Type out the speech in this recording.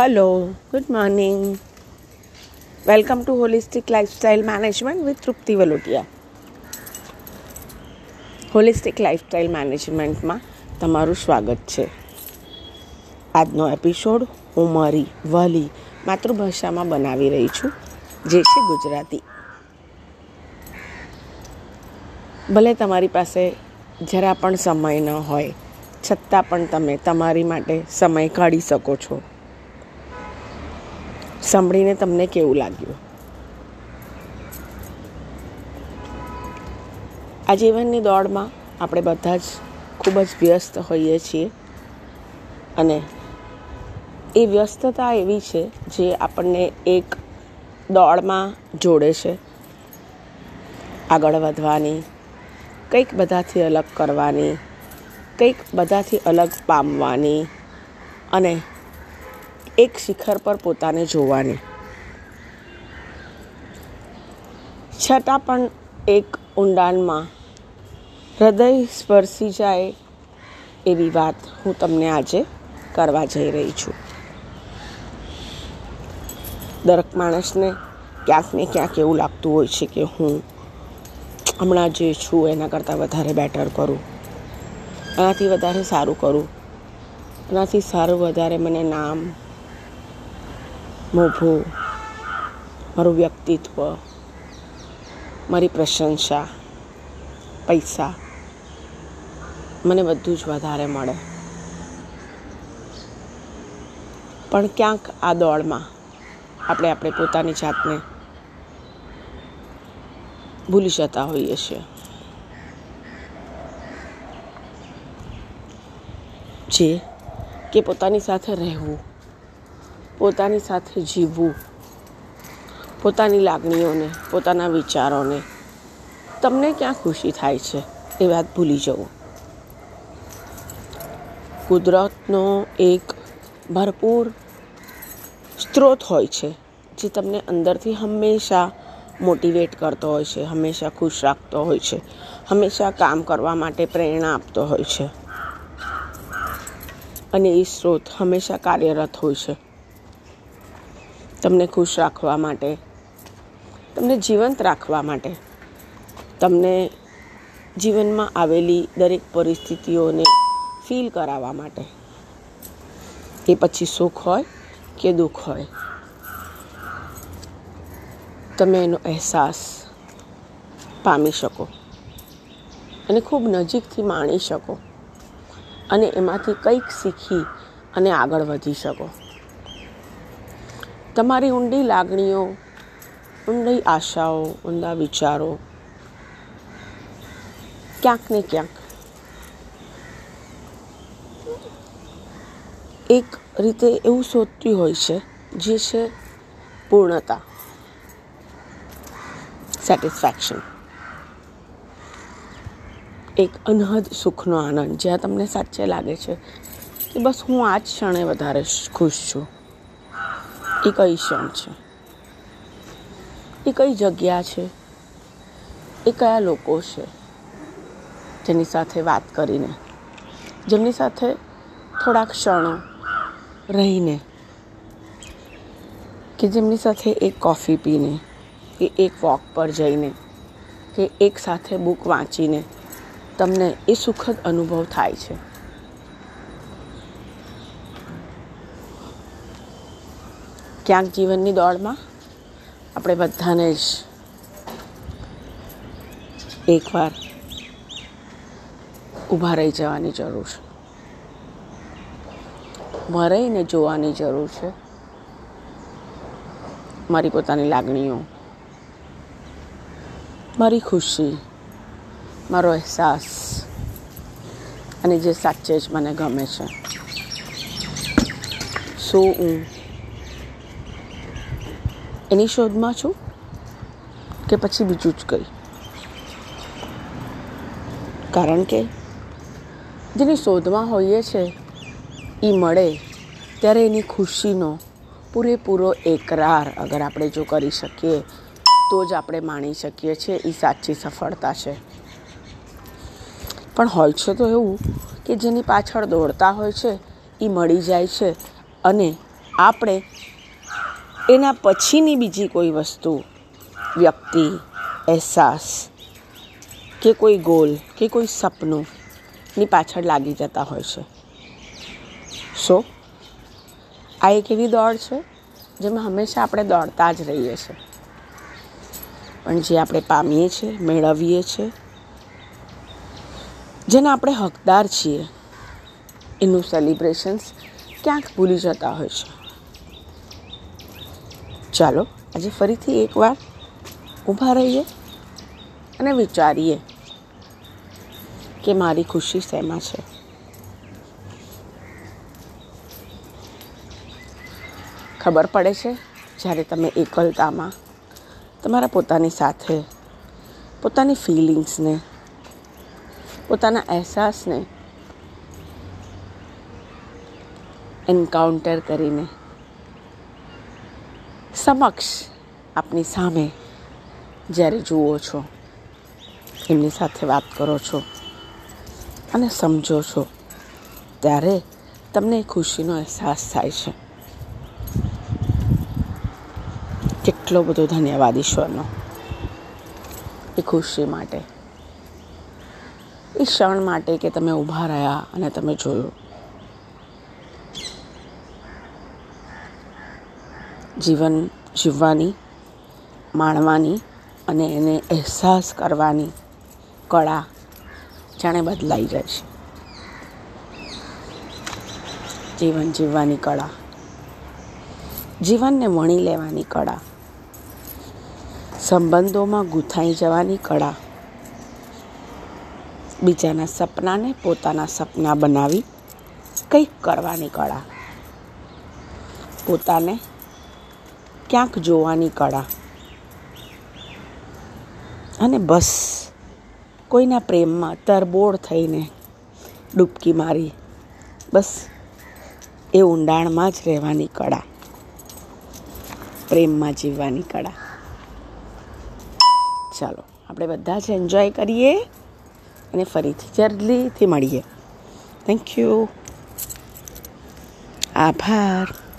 Hello good morning welcome to holistic lifestyle management with Trupti Valotiya holistic lifestyle મેનેજમેન્ટમાં તમારું સ્વાગત છે. આજનો એપિસોડ હું મારી વલી માતૃભાષામાં બનાવી રહી છું. જે છે ગુજરાતી. ભલે તમારી પાસે જરા પણ સમય ન હોય, છતાં પણ તમે તમારી માટે સમય કાઢી શકો છો. સાંભળીને તમને કેવું લાગ્યું? આ જીવનની દોડમાં આપણે બધા જ ખૂબ જ વ્યસ્ત હોઈએ છીએ અને એ વ્યસ્તતા એવી છે જે આપણને એક દોડમાં જોડે છે. આગળ વધવાની, કંઈક બધાથી અલગ કરવાની, કંઈક બધાથી અલગ પામવાની અને એક શિખર પર પોતાને જોવાની. છતાં પણ એક ઊંડાણમાં હૃદય સ્પર્શી જાય એવી વાત હું તમને આજે કરવા જઈ રહી છું. દરેક માણસને ક્યાંક ને ક્યાંક એવું લાગતું હોય છે કે હું હમણાં જે છું એના કરતાં વધારે બેટર કરું. એનાથી વધારે સારું કરું. એનાથી સારું વધારે મને નામ મોભું, મારું વ્યક્તિત્વ, મારી પ્રશંસા, પૈસા, મને બધું જ વધારે મળે. પણ ક્યાંક આ દોડમાં આપણે આપણે પોતાની જાતને ભૂલી જતા હોઈએ છીએ. જે કે પોતાની સાથે રહેવું પોતાની સાથે જીવવું, પોતાની લાગણીઓને, પોતાના વિચારોને. તમને ક્યાં ખુશી થાય છે? એ વાત ભૂલી જવું. કુદરતનો એક ભરપૂર સ્ત્રોત હોય છે, જે તમને અંદરથી હંમેશા મોટિવેટ કરતો હોય છે, હંમેશા ખુશ રાખતો હોય છે, હંમેશા કામ કરવા માટે પ્રેરણા આપતો હોય છે. અને એ સ્ત્રોત હંમેશા કાર્યરત હોય છે. તમને ખુશ રાખવા માટે, તમને જીવંત રાખવા માટે, તમને જીવનમાં આવેલી દરેક પરિસ્થિતિઓને ફીલ કરાવવા માટે. એ પછી સુખ હોય કે દુઃખ હોય. તમે એનો અહેસાસ પામી શકો અને ખૂબ નજીકથી માણી શકો અને એમાંથી કંઈક શીખી અને આગળ વધી શકો. તમારી ઊંડી લાગણીઓ, ઊંડી આશાઓ, ઊંડા વિચારો. ક્યાંક ને ક્યાંક એક રીતે એવું શોધતી હોય છે, જે છે પૂર્ણતા સેટિસ્ફેક્શન એક અનહદ સુખનો આનંદ, જ્યાં તમને સાચે લાગે છે કે બસ હું આ જ ક્ષણે વધારે ખુશ છું. એ કઈ ક્ષણ છે? એ કઈ જગ્યા છે? એ કયા લોકો છે? જેની સાથે વાત કરીને, જેમની સાથે થોડા ક્ષણો રહીને, કે જેમની સાથે એક કોફી પીને, કે એક વોક પર જઈને, કે એક સાથે બુક વાંચીને, તમને એ સુખદ અનુભવ થાય છે. ક્યાંક જીવનની દોડમાં આપણે બધાને જ એકવાર ઊભા રહી જવાની જરૂર છે. ઊભા રહીને જોવાની જરૂર છે. મારી પોતાની લાગણીઓ, મારી ખુશી, મારો અહેસાસ અને જે સાચે જ મને ગમે છે. શું હું એની શોધમાં છું કે પછી બીજું જ કંઈ. કારણ કે જેની શોધમાં હોઈએ છે એ મળે ત્યારે એની ખુશીનો પૂરેપૂરો એકરાર અગર આપણે જો કરી શકીએ, તો જ આપણે માણી શકીએ છીએ એ સાચી સફળતા છે. પણ હોય છે તો એવું કે જેની પાછળ દોડતા હોય છે એ મળી જાય છે અને આપણે એના પછીની બીજી કોઈ વસ્તુ, વ્યક્તિ, અહેસાસ કે કોઈ ગોલ કે કોઈ સપનું ની પાછળ લાગી જતા હોય છે. સો આ એક એવી દોડ છે જેમાં હંમેશા આપણે દોડતા જ રહીએ છીએ. પણ જે આપણે પામીએ છીએ, મેળવીએ છીએ, જેના આપણે હકદાર છીએ, એનું સેલિબ્રેશન્સ ક્યાંક ભૂલી જતા હોય છે. ચાલો, આજે ફરીથી એકવાર ઊભા રહીએ અને વિચારીએ કે મારી ખુશી શેમાં છે. ખબર પડે છે, જ્યારે તમે એકલતામાં તમારા પોતાની સાથે, પોતાની ફિલિંગ્સને, પોતાના અહેસાસને એન્કાઉન્ટર કરીને સમક્ષ આપની સામે જ્યારે જુઓ છો, એમની સાથે વાત કરો છો અને સમજો છો, ત્યારે તમને ખુશીનો અહેસાસ થાય છે. કેટલો બધો ધન્યવાદ ઈશ્વરનો એ ખુશી માટે. એ ક્ષણ માટે કે તમે ઊભા રહ્યા અને તમે જોયું. જીવન જીવવાની, માણવાની અને એને અહેસાસ કરવાની કળા જાણે બદલાઈ જાય છે. જીવન જીવવાની કળા. જીવનને વણી લેવાની કળા. સંબંધોમાં ગૂંથાઈ જવાની કળા. બીજાના સપનાને પોતાના સપના બનાવી કંઈક કરવાની કળા. પોતાને ક્યાંક જોવાની કળા. અને બસ, કોઈના પ્રેમમાં તરબોળ થઈને ડૂબકી મારી. બસ, એ ઊંડાણમાં જ રહેવાની કળા. પ્રેમમાં જીવવાની કળા. ચાલો, આપણે બધા જ એન્જોય કરીએ અને ફરીથી જલ્દીથી મળીએ. થેન્ક યુ આભાર.